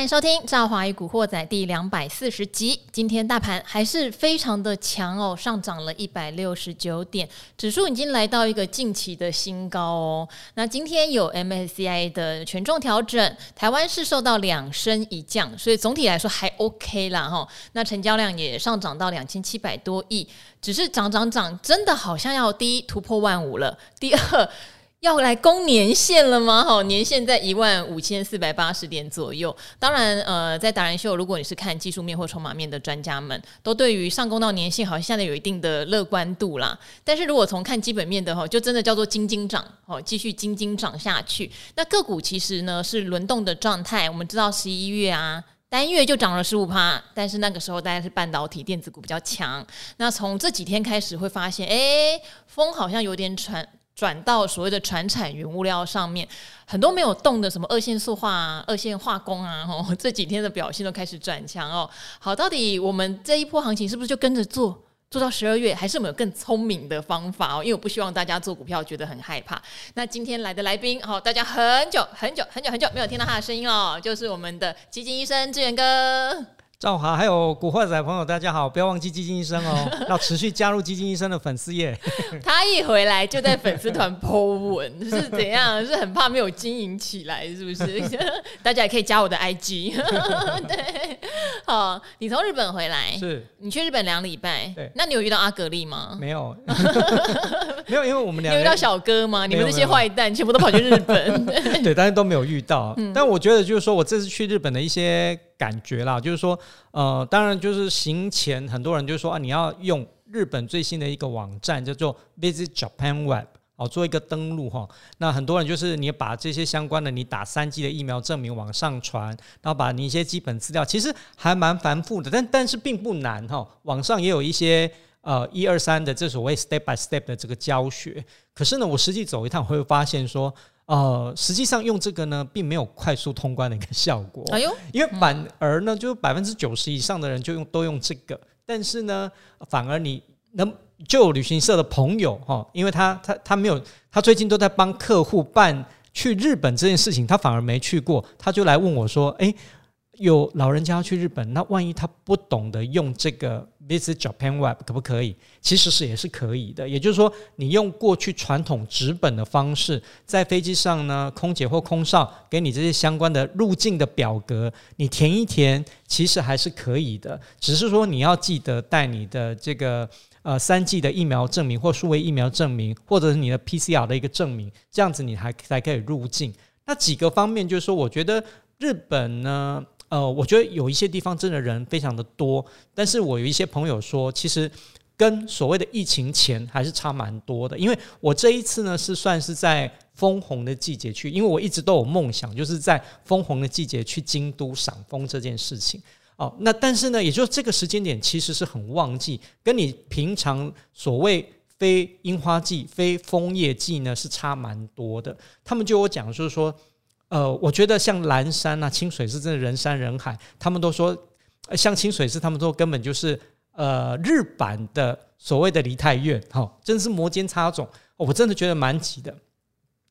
欢迎收听《赵华与古惑仔》第两百四十集。今天大盘还是非常的强哦，上涨了一百六十九点，指数已经来到一个近期的新高哦。那今天有 MSCI 的权重调整，台湾是受到两升一降，所以总体来说还 OK 啦哈。那成交量也上涨到两千七百多亿，只是涨涨涨，真的好像要第一突破万五了，第二。要来攻年限了吗？好，年限在一万五千四百八十点左右。当然，呃，在达人秀，如果你是看技术面或筹码面的专家们，都对于上攻到年限，好像现在有一定的乐观度啦。但是如果从看基本面的话，就真的叫做金金涨，哦，继续金金涨下去。那个股其实呢是轮动的状态。我们知道十一月啊，单月就涨了十五趴，但是那个时候大概是半导体电子股比较强。那从这几天开始会发现，哎，风好像有点喘。转到所谓的传产原物料上面，很多没有动的，什么二线塑化、二线化工啊，哦，这几天的表现都开始转强哦。好，到底我们这一波行情是不是就跟着做，做到十二月，还是我们有更聪明的方法哦？因为我不希望大家做股票觉得很害怕。那今天来的来宾，好，大家很久很久很久很久没有听到他的声音哦，就是我们的基金医生志远哥。赵华，还有古惑仔朋友，大家好！不要忘记基金医生哦，要持续加入基金医生的粉丝页。他一回来就在粉丝团 po 文，是怎样？是很怕没有经营起来，是不是？大家也可以加我的 IG。对，好，你从日本回来，是你去日本两礼拜，对，那你有遇到阿格力吗？没有，没有，因为我们两有遇到小哥吗？你们这些坏蛋全部都跑去日本，对，但是都没有遇到。嗯、但我觉得就是说我这次去日本的一些。感觉啦，就是说，呃，当然就是行前很多人就说啊，你要用日本最新的一个网站叫做 Visit Japan Web 哦，做一个登录哈。那很多人就是你把这些相关的，你打三剂的疫苗证明往上传，然后把你一些基本资料，其实还蛮繁复的，但但是并不难哈。网上也有一些呃一二三的这所谓 step by step 的这个教学。可是呢，我实际走一趟会发现说。呃，实际上用这个呢，并没有快速通关的一个效果。哎呦，因为反而呢，就百分之九十以上的人就用都用这个，但是呢，反而你能就有旅行社的朋友哈，因为他他他没有，他最近都在帮客户办去日本这件事情，他反而没去过，他就来问我说：“诶。有老人家要去日本，那万一他不懂得用这个 Visit Japan Web 可不可以？其实是也是可以的。也就是说，你用过去传统纸本的方式，在飞机上呢，空姐或空少给你这些相关的入境的表格，你填一填，其实还是可以的。只是说你要记得带你的这个呃三剂的疫苗证明或数位疫苗证明，或者是你的 PCR 的一个证明，这样子你还才可以入境。那几个方面就是说，我觉得日本呢。呃，我觉得有一些地方真的人非常的多，但是我有一些朋友说，其实跟所谓的疫情前还是差蛮多的。因为我这一次呢是算是在枫红的季节去，因为我一直都有梦想，就是在枫红的季节去京都赏枫这件事情。哦，那但是呢，也就是这个时间点其实是很旺季，跟你平常所谓非樱花季、非枫叶季呢是差蛮多的。他们就有讲，就是说。呃，我觉得像蓝山啊、清水寺，真的人山人海。他们都说，像清水寺，他们说根本就是呃日版的所谓的梨泰院，哈、哦，真是摩肩擦踵、我真的觉得蛮挤的。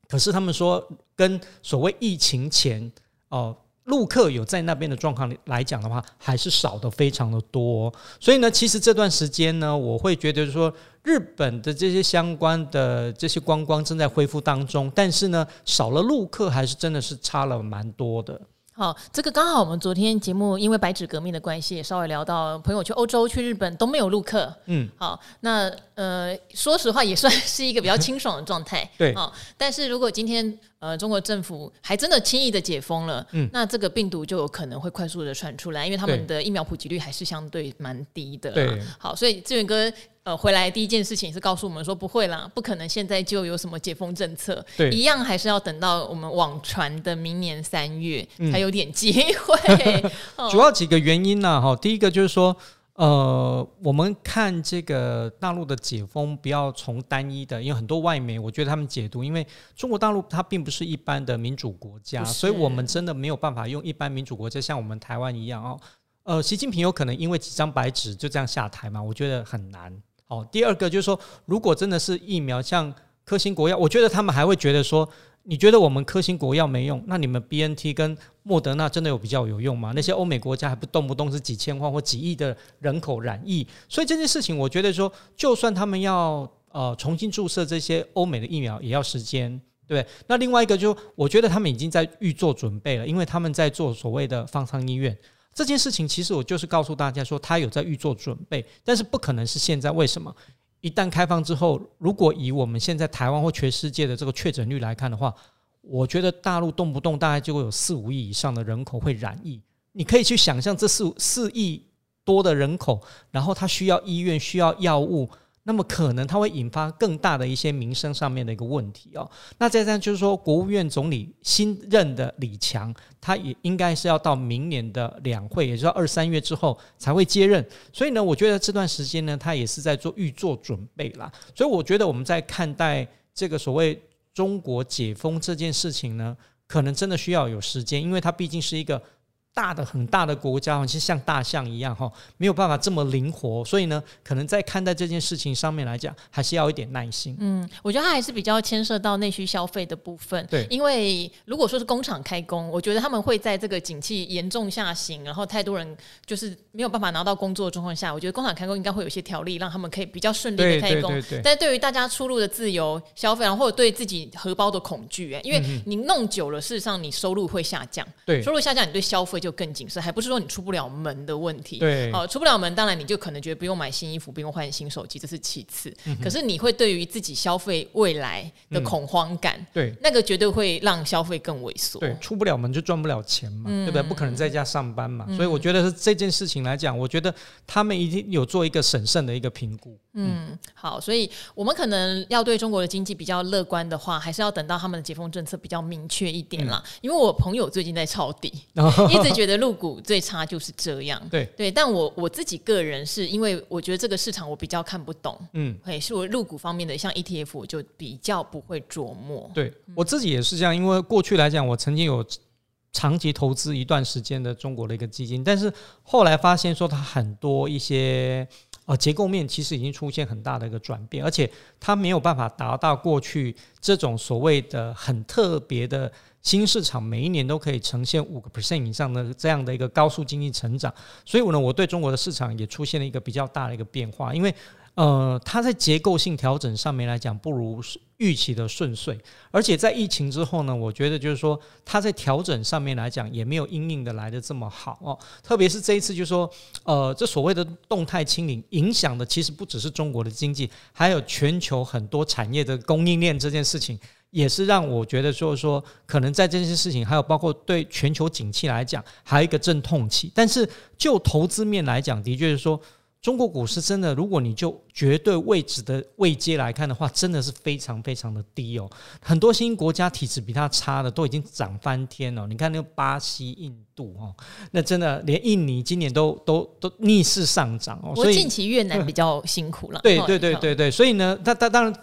可是他们说，跟所谓疫情前哦。陆客有在那边的状况来讲的话，还是少的非常的多。所以呢，其实这段时间呢，我会觉得说，日本的这些相关的这些观光正在恢复当中，但是呢，少了陆客，还是真的是差了蛮多的。好，这个刚好我们昨天节目因为白纸革命的关系，也稍微聊到朋友去欧洲、去日本都没有陆客。嗯，好，那呃，说实话也算是一个比较清爽的状态。对，好，但是如果今天。呃，中国政府还真的轻易的解封了，嗯，那这个病毒就有可能会快速的传出来，因为他们的疫苗普及率还是相对蛮低的。对，好，所以志远哥呃回来第一件事情是告诉我们说不会啦，不可能现在就有什么解封政策，对，一样还是要等到我们网传的明年三月才有点机会。嗯、主要几个原因呢，哈，第一个就是说。呃，我们看这个大陆的解封，不要从单一的，因为很多外媒，我觉得他们解读，因为中国大陆它并不是一般的民主国家，所以我们真的没有办法用一般民主国家像我们台湾一样哦。呃，习近平有可能因为几张白纸就这样下台吗？我觉得很难。哦，第二个就是说，如果真的是疫苗像科兴国药，我觉得他们还会觉得说。你觉得我们科兴国药没用，那你们 BNT 跟莫德纳真的有比较有用吗？那些欧美国家还不动不动是几千万或几亿的人口染疫，所以这件事情，我觉得说，就算他们要呃重新注射这些欧美的疫苗，也要时间，对？那另外一个就，我觉得他们已经在预做准备了，因为他们在做所谓的方舱医院这件事情，其实我就是告诉大家说，他有在预做准备，但是不可能是现在，为什么？一旦开放之后，如果以我们现在台湾或全世界的这个确诊率来看的话，我觉得大陆动不动大概就会有四五亿以上的人口会染疫。你可以去想象这四四亿多的人口，然后他需要医院，需要药物。那么可能它会引发更大的一些民生上面的一个问题哦。那再这样就是说，国务院总理新任的李强，他也应该是要到明年的两会，也就是二三月之后才会接任。所以呢，我觉得这段时间呢，他也是在做预做准备啦。所以我觉得我们在看待这个所谓中国解封这件事情呢，可能真的需要有时间，因为它毕竟是一个。大的很大的国家，其实像大象一样哈，没有办法这么灵活，所以呢，可能在看待这件事情上面来讲，还是要一点耐心。嗯，我觉得它还是比较牵涉到内需消费的部分。对，因为如果说是工厂开工，我觉得他们会在这个景气严重下行，然后太多人就是没有办法拿到工作的状况下，我觉得工厂开工应该会有一些条例，让他们可以比较顺利的开工。对对对对。但是对于大家出入的自由消费，然后或者对自己荷包的恐惧，哎，因为你弄久了，事实上你收入会下降。对，收入下降，你对消费就就更谨慎，还不是说你出不了门的问题。对，哦，出不了门，当然你就可能觉得不用买新衣服，不用换新手机，这是其次。嗯、可是你会对于自己消费未来的恐慌感，嗯、对，那个绝对会让消费更萎缩。对，出不了门就赚不了钱嘛，嗯、对不对？不可能在家上班嘛。嗯、所以我觉得是这件事情来讲，我觉得他们一定有做一个审慎的一个评估。嗯，好，所以我们可能要对中国的经济比较乐观的话，还是要等到他们的解封政策比较明确一点啦。嗯、因为我朋友最近在抄底，一直觉得入股最差就是这样，对。对，但我我自己个人是因为我觉得这个市场我比较看不懂，嗯，对，是我入股方面的像 ETF 我就比较不会琢磨。对我自己也是这样，因为过去来讲，我曾经有长期投资一段时间的中国的一个基金，但是后来发现说它很多一些啊结构面其实已经出现很大的一个转变，而且它没有办法达到过去这种所谓的很特别的。新市场每一年都可以呈现五个 percent 以上的这样的一个高速经济成长，所以我呢，我对中国的市场也出现了一个比较大的一个变化，因为呃，它在结构性调整上面来讲不如预期的顺遂，而且在疫情之后呢，我觉得就是说它在调整上面来讲也没有因应的来的这么好哦，特别是这一次就是说呃，这所谓的动态清零影响的其实不只是中国的经济，还有全球很多产业的供应链这件事情。也是让我觉得，就是说，可能在这件事情，还有包括对全球景气来讲，还有一个阵痛期。但是就投资面来讲，的确是说，中国股市真的，如果你就绝对位置的位阶来看的话，真的是非常非常的低哦。很多新兴国家体质比它差的都已经涨翻天了。你看那个巴西、印度哦，那真的连印尼今年都都都逆势上涨哦。所以近期越南比较辛苦了。对对对对对，所以呢，它它当然。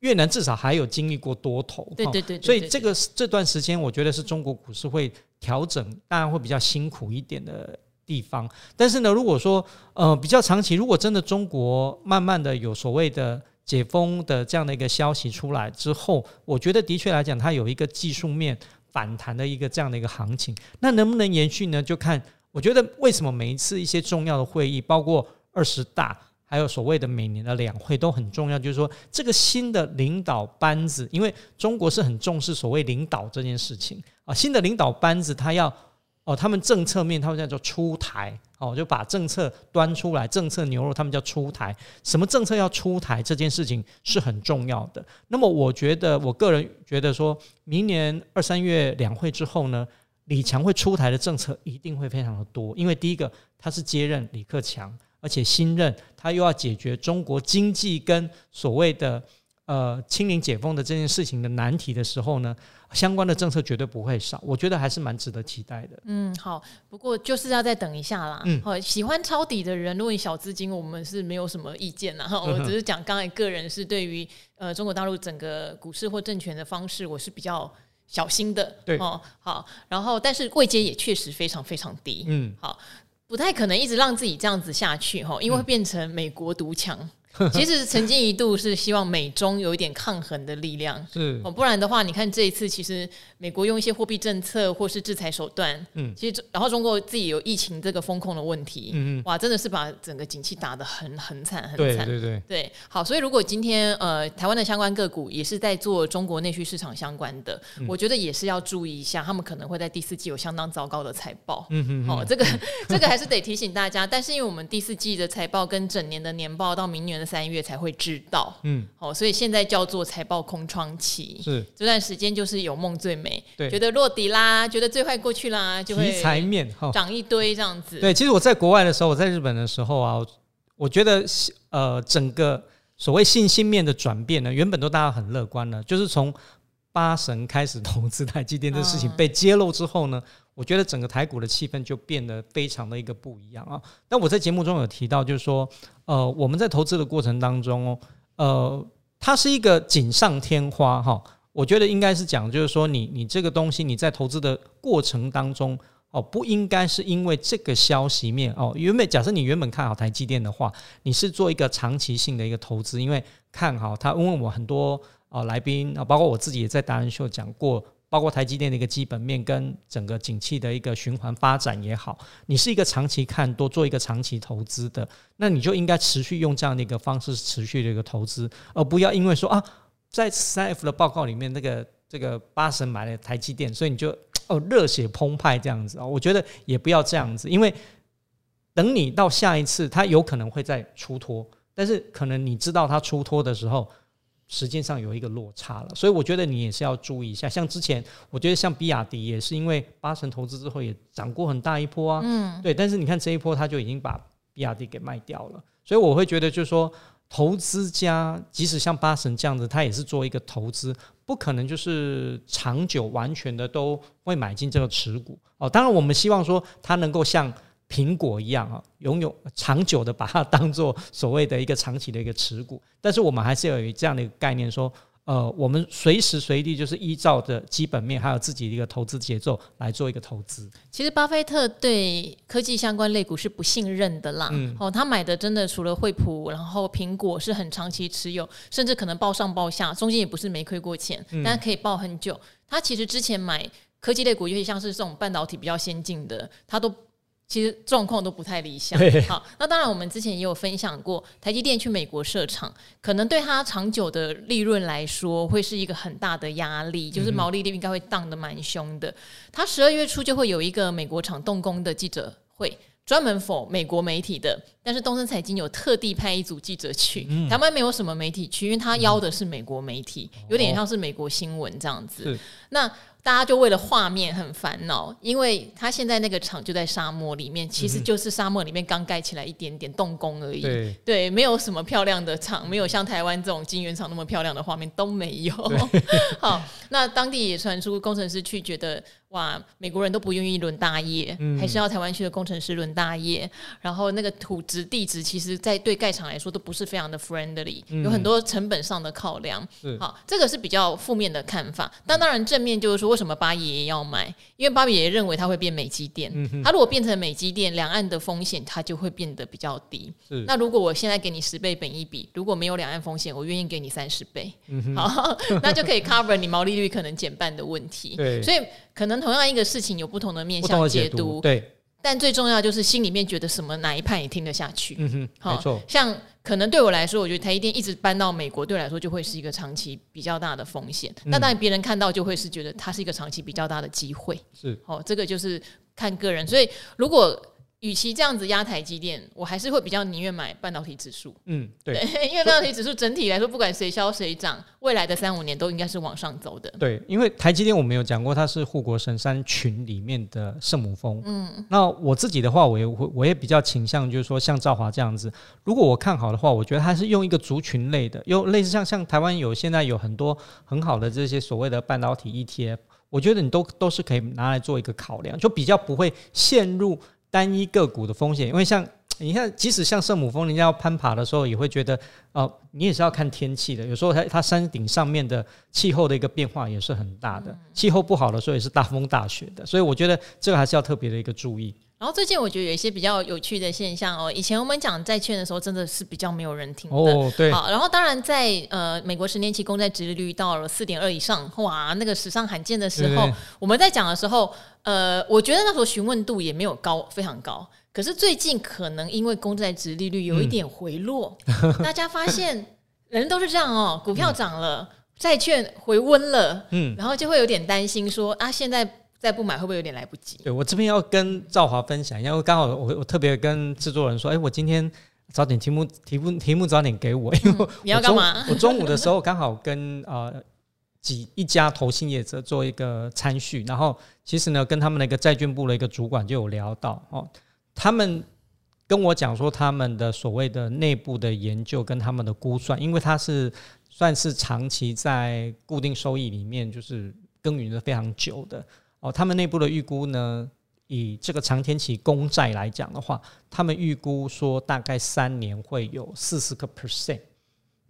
越南至少还有经历过多头，对对对，所以这个这段时间，我觉得是中国股市会调整，当然会比较辛苦一点的地方。但是呢，如果说呃比较长期，如果真的中国慢慢的有所谓的解封的这样的一个消息出来之后，我觉得的确来讲，它有一个技术面反弹的一个这样的一个行情，那能不能延续呢？就看我觉得为什么每一次一些重要的会议，包括二十大。还有所谓的每年的两会都很重要，就是说这个新的领导班子，因为中国是很重视所谓领导这件事情啊。新的领导班子他要哦，他们政策面他们叫做出台哦，就把政策端出来，政策牛肉他们叫出台。什么政策要出台这件事情是很重要的。那么我觉得，我个人觉得说，明年二三月两会之后呢，李强会出台的政策一定会非常的多，因为第一个他是接任李克强。而且新任他又要解决中国经济跟所谓的呃清零解封的这件事情的难题的时候呢，相关的政策绝对不会少，我觉得还是蛮值得期待的。嗯，好，不过就是要再等一下啦。嗯，好，喜欢抄底的人，如果你小资金，我们是没有什么意见啦。哈，我只是讲刚才个人是对于呃中国大陆整个股市或政权的方式，我是比较小心的。对，哦，好，然后但是位阶也确实非常非常低。嗯，好。不太可能一直让自己这样子下去哈，因为会变成美国独强，其实曾经一度是希望美中有一点抗衡的力量，是。哦，不然的话，你看这一次，其实美国用一些货币政策或是制裁手段，嗯，其实然后中国自己有疫情这个风控的问题，嗯嗯，哇，真的是把整个景气打得很很惨很惨，对对对。对，好，所以如果今天呃台湾的相关个股也是在做中国内需市场相关的，嗯、我觉得也是要注意一下，他们可能会在第四季有相当糟糕的财报，嗯嗯，哦，这个 这个还是得提醒大家，但是因为我们第四季的财报跟整年的年报到明年的三月才会知道，嗯，好，所以现在叫做财报空窗期，是。这段时间就是有梦最美，对，觉得落底啦，觉得最坏过去啦，就会题材面哈。涨一堆这样子。对，其实我在国外的时候，我在日本的时候啊，我觉得呃，整个所谓信心面的转变呢，原本都大家很乐观了，就是从八神开始投资台积电的事情被揭露之后呢。嗯我觉得整个台股的气氛就变得非常的一个不一样啊。那我在节目中有提到，就是说，呃，我们在投资的过程当中哦，呃，它是一个锦上添花哈。我觉得应该是讲，就是说你，你你这个东西你在投资的过程当中哦，不应该是因为这个消息面哦，原本假设你原本看好台积电的话，你是做一个长期性的一个投资，因为看好它。因为我很多啊来宾啊，包括我自己也在达人秀讲过。包括台积电的一个基本面跟整个景气的一个循环发展也好，你是一个长期看多做一个长期投资的，那你就应该持续用这样的一个方式持续的一个投资，而不要因为说啊，在三 F 的报告里面那个这个八神买了台积电，所以你就哦热血澎湃这样子啊，我觉得也不要这样子，因为等你到下一次，它有可能会再出脱，但是可能你知道它出脱的时候。时间上有一个落差了，所以我觉得你也是要注意一下。像之前，我觉得像比亚迪也是因为八成投资之后也涨过很大一波啊，嗯，对。但是你看这一波，他就已经把比亚迪给卖掉了，所以我会觉得就是说，投资家即使像八成这样子，他也是做一个投资，不可能就是长久完全的都会买进这个持股哦。当然，我们希望说他能够像。苹果一样啊，拥有长久的把它当做所谓的一个长期的一个持股，但是我们还是要有这样的一个概念，说，呃，我们随时随地就是依照着基本面还有自己的一个投资节奏来做一个投资。其实巴菲特对科技相关类股是不信任的啦，嗯，哦，他买的真的除了惠普，然后苹果是很长期持有，甚至可能报上报下，中间也不是没亏过钱，但可以报很久。他其实之前买科技类股，尤其像是这种半导体比较先进的，他都。其实状况都不太理想。好，那当然，我们之前也有分享过，台积电去美国设厂，可能对它长久的利润来说，会是一个很大的压力，就是毛利率应该会荡得蛮凶的。它十二月初就会有一个美国厂动工的记者会，专门 for 美国媒体的，但是东森财经有特地派一组记者去，台湾没有什么媒体去，因为他邀的是美国媒体，有点像是美国新闻这样子。那大家就为了画面很烦恼，因为他现在那个厂就在沙漠里面，其实就是沙漠里面刚盖起来一点点动工而已。对，对，没有什么漂亮的厂，没有像台湾这种晶圆厂那么漂亮的画面都没有。好，那当地也传出工程师去觉得，哇，美国人都不愿意轮大业，嗯、还是要台湾区的工程师轮大业。然后那个土质地质，其实在对盖厂来说都不是非常的 friendly，嗯、有很多成本上的考量。是好，这个是比较负面的看法。但当然正面就是说。为什么巴爷爷要买？因为巴爷爷认为它会变美积电，嗯、哼他如果变成美积电，两岸的风险它就会变得比较低。那如果我现在给你十倍本一比，如果没有两岸风险，我愿意给你三十倍，嗯、好，那就可以 cover 你毛利率可能减半的问题。对，所以可能同样一个事情有不同的面向解读。对。但最重要就是心里面觉得什么哪一派也听得下去，嗯哼，好，没错。像可能对我来说，我觉得台积电一直搬到美国，对我来说就会是一个长期比较大的风险。那当然别人看到就会是觉得它是一个长期比较大的机会，是，好，这个就是看个人。所以如果与其这样子压台积电，我还是会比较宁愿买半导体指数。嗯，对，对，因为半导体指数整体来说，不管谁消谁涨，未来的三五年都应该是往上走的。对，因为台积电我们有讲过，它是护国神山群里面的圣母峰。嗯，那我自己的话，我也会，我也比较倾向就是说，像兆华这样子，如果我看好的话，我觉得它是用一个族群类的，用类似像像台湾有现在有很多很好的这些所谓的半导体 ETF，我觉得你都都是可以拿来做一个考量，就比较不会陷入。单一个股的风险，因为像 你看，即使像圣母峰，人家要攀爬的时候，也会觉得哦、呃，你也是要看天气的。有时候它它山顶上面的气候的一个变化也是很大的，气候不好的时候也是大风大雪的。所以我觉得这个还是要特别的一个注意。然后最近我觉得有一些比较有趣的现象哦，以前我们讲债券的时候，真的是比较没有人听的。哦，对。好，然后当然在呃美国十年期公债殖利率到了四点二以上，哇，那个史上罕见的时候，对对，我们在讲的时候，呃，我觉得那时候询问度也没有高，非常高。可是最近可能因为公债殖利率有一点回落，嗯、大家发现人都是这样哦，股票涨了，嗯、债券回温了，嗯，然后就会有点担心说啊，现在再不买会不会有点来不及？对，我这边要跟赵华分享，因为刚好我我特别跟制作人说，哎，我今天找点题目题目题目早点给我，因为、嗯、你要干嘛？我中午的时候刚好跟呃几一家投信业者做一个参叙，然后其实呢跟他们的一个债券部的一个主管就有聊到哦。他们跟我讲说，他们的所谓的内部的研究跟他们的估算，因为他是算是长期在固定收益里面就是耕耘的非常久的哦。他们内部的预估呢，以这个长天启公债来讲的话，他们预估说大概三年会有四十个 percent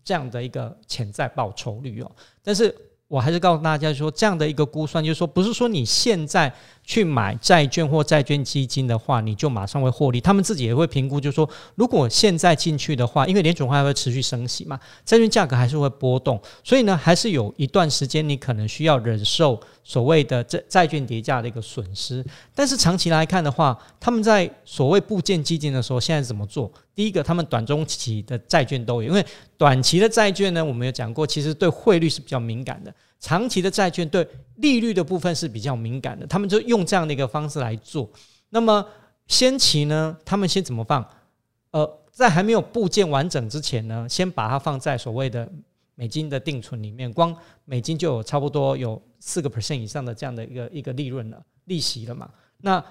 这样的一个潜在报酬率哦。但是我还是告诉大家说，这样的一个估算，就是说不是说你现在。去买债券或债券基金的话，你就马上会获利。他们自己也会评估，就是说，如果现在进去的话，因为联准会还会持续升息嘛，债券价格还是会波动，所以呢，还是有一段时间你可能需要忍受所谓的债债券跌价的一个损失。但是长期来看的话，他们在所谓部件基金的时候，现在怎么做？第一个，他们短中期的债券都有，因为短期的债券呢，我们有讲过，其实对汇率是比较敏感的。长期的债券对利率的部分是比较敏感的，他们就用这样的一个方式来做。那么先期呢，他们先怎么放？呃，在还没有布建完整之前呢，先把它放在所谓的美金的定存里面，光美金就有差不多有四个 percent 以上的这样的一个一个利润了，利息了嘛。那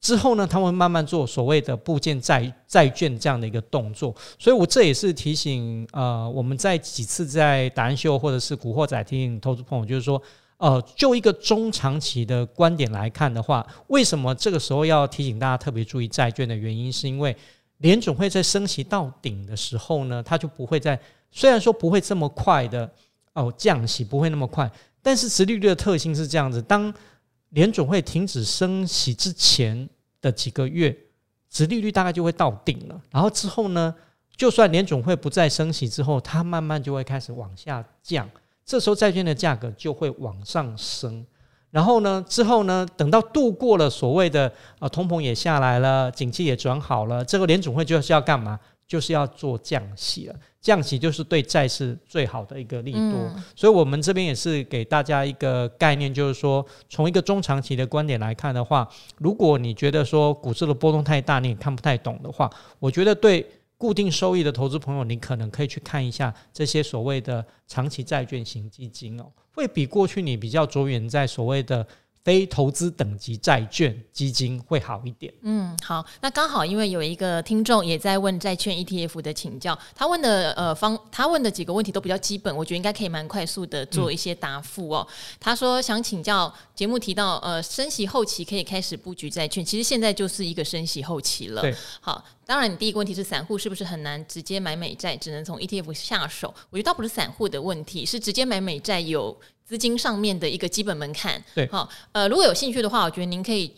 之后呢，他们会慢慢做所谓的部件债债券这样的一个动作，所以我这也是提醒呃，我们在几次在达人秀或者是古惑仔提醒投资朋友，就是说，呃，就一个中长期的观点来看的话，为什么这个时候要提醒大家特别注意债券的原因，是因为联准会在升息到顶的时候呢，它就不会在虽然说不会这么快的哦降息，不会那么快，但是殖利率的特性是这样子，当联准会停止升息之前的几个月，殖利率大概就会到顶了。然后之后呢，就算联准会不再升息之后，它慢慢就会开始往下降。这时候债券的价格就会往上升。然后呢，之后呢，等到度过了所谓的啊通膨也下来了，景气也转好了，这个联总会就是要干嘛？就是要做降息了。降息就是对债市最好的一个利多，嗯、所以我们这边也是给大家一个概念，就是说，从一个中长期的观点来看的话，如果你觉得说股市的波动太大，你也看不太懂的话，我觉得对固定收益的投资朋友，你可能可以去看一下这些所谓的长期债券型基金哦，会比过去你比较着眼在所谓的。非投资等级债券基金会好一点。嗯，好，那刚好因为有一个听众也在问债券 ETF 的请教，他问的呃方，他问的几个问题都比较基本，我觉得应该可以蛮快速的做一些答复哦。嗯、他说想请教，节目提到呃升息后期可以开始布局债券，其实现在就是一个升息后期了。对，好，当然你第一个问题是散户是不是很难直接买美债，只能从 ETF 下手？我觉得倒不是散户的问题，是直接买美债有。资金上面的一个基本门槛，对，好，呃，如果有兴趣的话，我觉得您可以。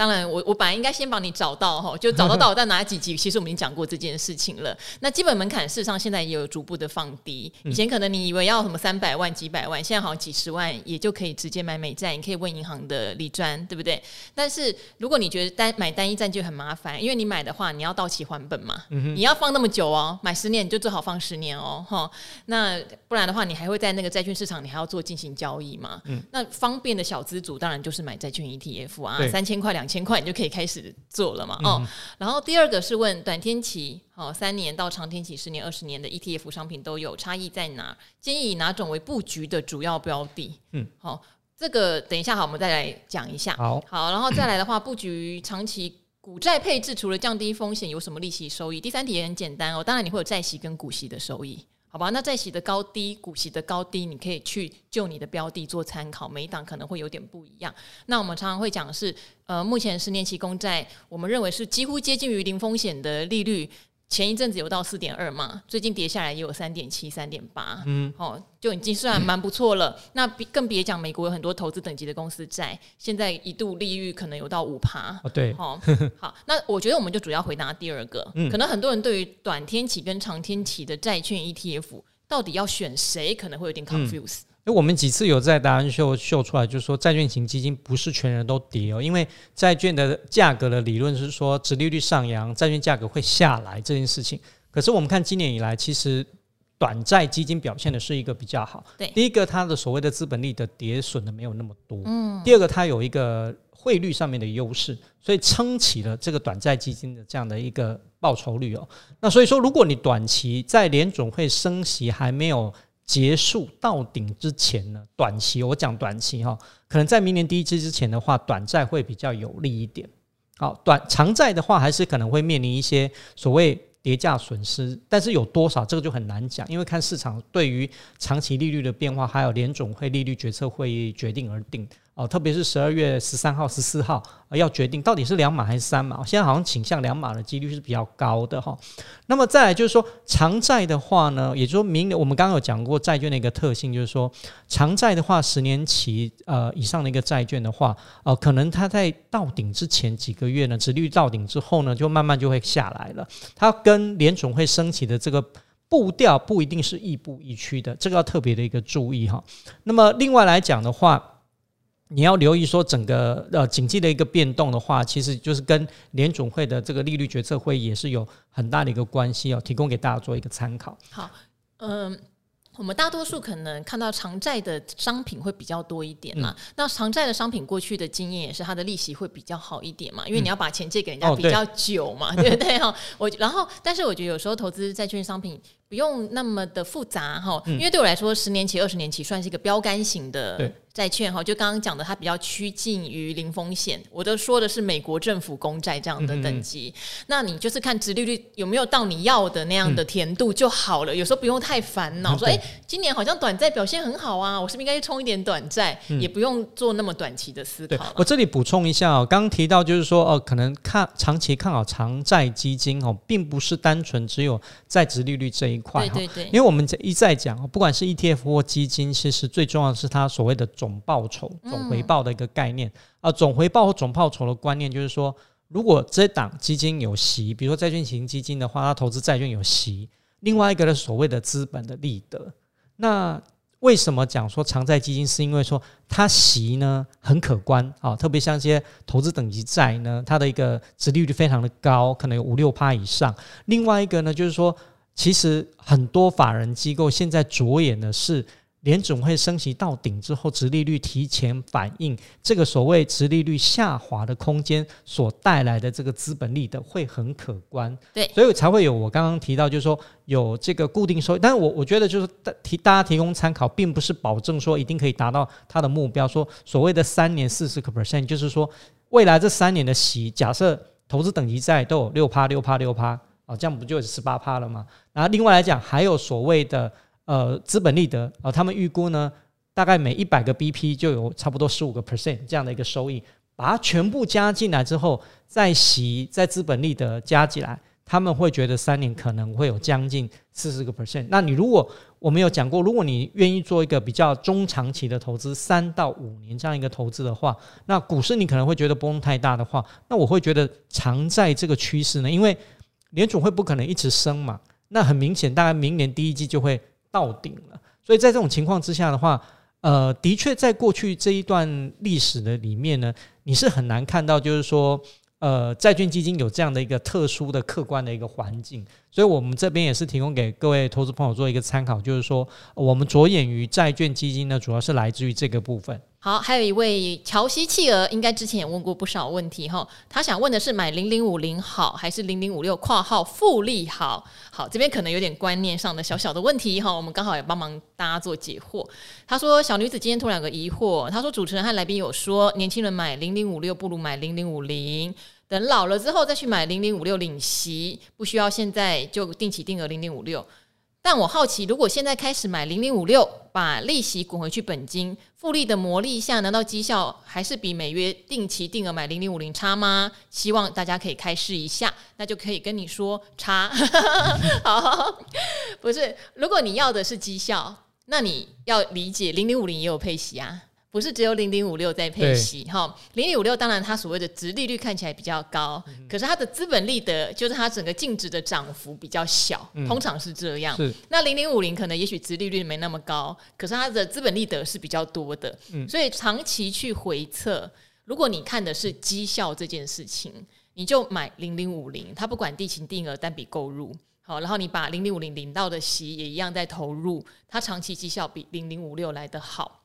当然我，我我本来应该先帮你找到哈，就找到到在哪几集。其实我们已经讲过这件事情了。那基本门槛事实上现在也有逐步的放低。以前可能你以为要什么三百万、几百万，现在好像几十万也就可以直接买美债。你可以问银行的理专，对不对？但是如果你觉得单买单一债就很麻烦，因为你买的话你要到期还本嘛，嗯、你要放那么久哦，买十年你就最好放十年哦，哈。那不然的话，你还会在那个债券市场，你还要做进行交易嘛？嗯。那方便的小资主当然就是买债券 ETF 啊，三千块两。两千块你就可以开始做了嘛？哦，嗯、然后第二个是问短天期，哦，三年到长天期十年、二十年的 ETF 商品都有差异在哪？建议以哪种为布局的主要标的？嗯，好，这个等一下好，我们再来讲一下。好，好，然后再来的话，布局长期股债配置，除了降低风险，有什么利息收益？第三题也很简单哦，当然你会有债息跟股息的收益。好吧，那债息的高低、股息的高低，你可以去就你的标的做参考，每一档可能会有点不一样。那我们常常会讲是，呃，目前十年期公债，我们认为是几乎接近于零风险的利率，前一阵子有到四点二嘛，最近跌下来也有三点七、三点八，嗯，哦，就已经算蛮不错了。嗯、那更别讲美国有很多投资等级的公司债，现在一度利率可能有到五趴。哦，对，哦，好，那我觉得我们就主要回答第二个，嗯、可能很多人对于短天期跟长天期的债券 ETF 到底要选谁，可能会有点 confuse。嗯我们几次有在答案秀秀出来，就是说债券型基金不是全人都跌哦，因为债券的价格的理论是说，殖利率上扬，债券价格会下来这件事情。可是我们看今年以来，其实短债基金表现的是一个比较好。对，第一个它的所谓的资本利的跌损的没有那么多。嗯。第二个它有一个汇率上面的优势，所以撑起了这个短债基金的这样的一个报酬率哦。那所以说，如果你短期在联总会升息还没有结束到顶之前呢，短期我讲短期哈，可能在明年第一季之前的话，短债会比较有利一点。好，短长债的话，还是可能会面临一些所谓叠价损失，但是有多少这个就很难讲，因为看市场对于长期利率的变化，还有联总会利率决策会议决定而定。哦，特别是十二月十三号、十四号，呃，要决定到底是两码还是三码。现在好像倾向两码的几率是比较高的哈。那么再来就是说，长债的话呢，也就是说明我们刚刚有讲过债券的一个特性，就是说长债的话，十年期呃以上的一个债券的话，呃，可能它在到顶之前几个月呢，殖率到顶之后呢，就慢慢就会下来了。它跟联总会升起的这个步调不一定是亦步亦趋的，这个要特别的一个注意哈。那么另外来讲的话，你要留意说，整个呃经济的一个变动的话，其实就是跟联总会的这个利率决策会也是有很大的一个关系哦，提供给大家做一个参考。好，嗯。我们大多数可能看到长债的商品会比较多一点嘛，嗯、那长债的商品过去的经验也是它的利息会比较好一点嘛，因为你要把钱借给人家比较久嘛，嗯哦、对，对不对哈？我然后，但是我觉得有时候投资债券商品不用那么的复杂哈，因为对我来说，十年期、二十年期算是一个标杆型的。债券哈，就刚刚讲的，它比较趋近于零风险。我都说的是美国政府公债这样的等级。那你就是看殖利率有没有到你要的那样的甜度就好了。嗯、有时候不用太烦恼，说哎、欸，今年好像短债表现很好啊，我是不是应该去冲一点短债？嗯、也不用做那么短期的思考。我这里补充一下哦，刚刚提到就是说哦，可能看长期看好长债基金哦，并不是单纯只有在殖利率这一块。对对对，因为我们一再讲，不管是 ETF 或基金，其实最重要的是它所谓的总报酬、总回报的一个概念啊，嗯、总回报和总报酬的观念就是说，如果这档基金有息，比如说债券型基金的话，它投资债券有息；另外一个呢，所谓的资本的利得。那为什么讲说长债基金？是因为说它息呢很可观啊，特别像一些投资等级债呢，它的一个殖利率非常的高，可能有五六趴以上。另外一个呢，就是说，其实很多法人机构现在着眼的是。联总会升息到顶之后，殖利率提前反应，这个所谓殖利率下滑的空间所带来的这个资本利的会很可观。对，所以才会有我刚刚提到，就是说有这个固定收益。但是我我觉得就是提大家提供参考，并不是保证说一定可以达到它的目标。说所谓的三年四十个 percent，就是说未来这三年的息，假设投资等级债都有六趴六趴六趴啊，这样不就是十八趴了吗？然后另外来讲，还有所谓的。呃，资本利得啊、他们预估呢，大概每一百个 BP 就有差不多十五个 percent 这样的一个收益，把它全部加进来之后，再洗再资本利得加起来，他们会觉得三年可能会有将近四十个 percent。那你如果我们有讲过，如果你愿意做一个比较中长期的投资，三到五年这样一个投资的话，那股市你可能会觉得波动太大的话，那我会觉得长在这个趋势呢，因为联准会不可能一直升嘛，那很明显，大概明年第一季就会。到顶了，所以在这种情况之下的话，呃，的确在过去这一段历史的里面呢，你是很难看到，就是说，呃，债券基金有这样的一个特殊的客观的一个环境。所以我们这边也是提供给各位投资朋友做一个参考，就是说，我们着眼于债券基金呢，主要是来自于这个部分。好，还有一位乔西企鹅，应该之前也问过不少问题哈。他想问的是买零零五零好还是零零五六（括号复利好）？好，这边可能有点观念上的小小的问题哈，我们刚好也帮忙大家做解惑。他说：“小女子今天突然有个疑惑，他说主持人和来宾有说，年轻人买零零五六不如买零零五零。”等老了之后再去买零零五六领息，不需要现在就定期定额零零五六。但我好奇，如果现在开始买零零五六，把利息滚回去本金，复利的魔力下，难道绩效还是比每月定期定额买零零五零差吗？希望大家可以开试一下，那就可以跟你说差。好，不是，如果你要的是绩效，那你要理解零零五零也有配息啊。不是只有零零五六在配息哈，零零五六当然它所谓的值利率看起来比较高，嗯、可是它的资本利得就是它整个净值的涨幅比较小，嗯、通常是这样。那零零五零可能也许值利率没那么高，可是它的资本利得是比较多的，嗯、所以长期去回测，如果你看的是绩效这件事情，你就买零零五零，它不管定期定额单笔购入好，然后你把零零五零领到的息也一样在投入，它长期绩效比零零五六来得好。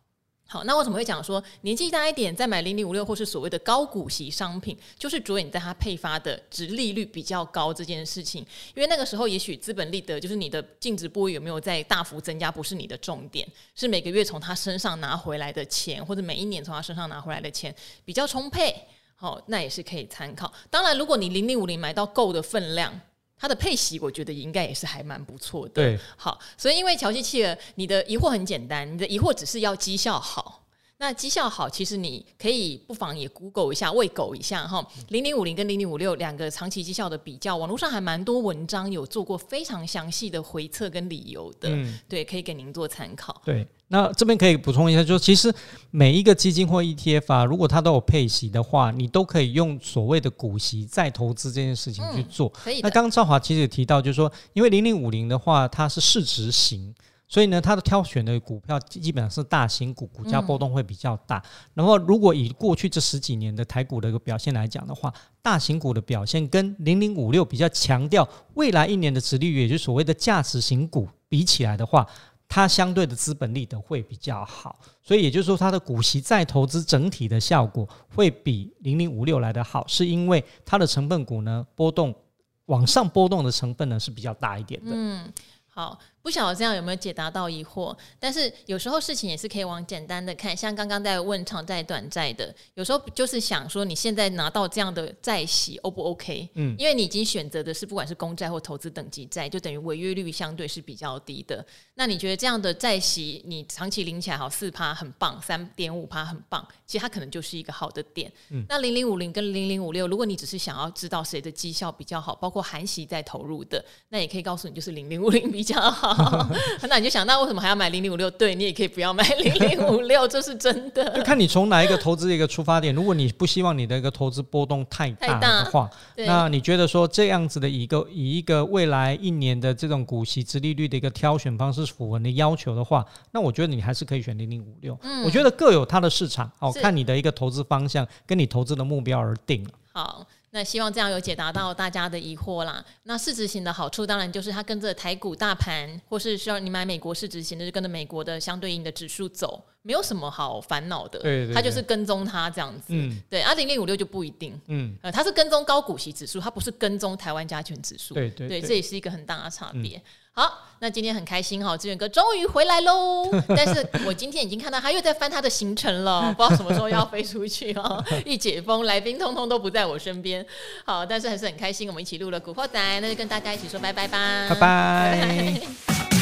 好，那为什么会讲说年纪大一点再买零零五六或是所谓的高股息商品，就是着眼在它配发的殖利率比较高这件事情？因为那个时候也许资本利得就是你的净值部位有没有在大幅增加，不是你的重点，是每个月从他身上拿回来的钱，或者每一年从他身上拿回来的钱比较充沛。好，那也是可以参考。当然，如果你零零五零买到够的分量。它的配息，我觉得应该也是还蛮不错的。对，好，所以因为乔西企鹅，你的疑惑很简单，你的疑惑只是要绩效好。那绩效好，其实你可以不妨也 Google 一下，喂狗一下哈。零零五零跟零零五六两个长期绩效的比较，网络上还蛮多文章有做过非常详细的回测跟理由的。嗯，对，可以给您做参考。对，那这边可以补充一下，就是其实每一个基金或 ETF 啊，如果它都有配息的话，你都可以用所谓的股息再投资这件事情去做。嗯，可以。那刚刚赵华其实也提到，就是说，因为零零五零的话，它是市值型。所以呢，它的挑选的股票基本上是大型股，股价波动会比较大。嗯、然后，如果以过去这十几年的台股的一个表现来讲的话，大型股的表现跟零零五六比较强调未来一年的殖利率，也就是所谓的价值型股比起来的话，它相对的资本利得会比较好。所以也就是说，它的股息再投资整体的效果会比零零五六来得好，是因为它的成分股呢波动往上波动的成分呢是比较大一点的。嗯，好。不晓得这样有没有解答到疑惑？但是有时候事情也是可以往简单的看，像刚刚在问长债短债的，有时候就是想说你现在拿到这样的债息 O 不 OK？嗯，因为你已经选择的是不管是公债或投资等级债，就等于违约率相对是比较低的。那你觉得这样的债息你长期领起来好四趴很棒，三点五趴很棒，其实它可能就是一个好的点。嗯，那零零五零跟零零五六，如果你只是想要知道谁的绩效比较好，包括含息在投入的，那也可以告诉你就是零零五零比较好。那你就想，那为什么还要买零零五六？对，你也可以不要买零零五六，这是真的。就看你从哪一个投资的一个出发点。如果你不希望你的一个投资波动太大的话，那你觉得说这样子的一个以一个未来一年的这种股息之利率的一个挑选方式符合你的要求的话，那我觉得你还是可以选零零五六。嗯，我觉得各有它的市场哦，看你的一个投资方向跟你投资的目标而定。好。那希望这样有解答到大家的疑惑啦。那市值型的好处当然就是它跟着台股大盘，或是需要你买美国市值型的，就跟着美国的相对应的指数走，没有什么好烦恼的。它就是跟踪它这样子。嗯，对。啊，零零五六就不一定。嗯，呃，它是跟踪高股息指数，它不是跟踪台湾加权指数。对对对，对，这也是一个很大的差别。嗯好，那今天很开心哈，志远哥终于回来喽！但是我今天已经看到他又在翻他的行程了，不知道什么时候要飞出去哦。一解封，来宾通通都不在我身边。好，但是还是很开心，我们一起录了《古惑仔》，那就跟大家一起说拜拜吧，拜拜。拜拜。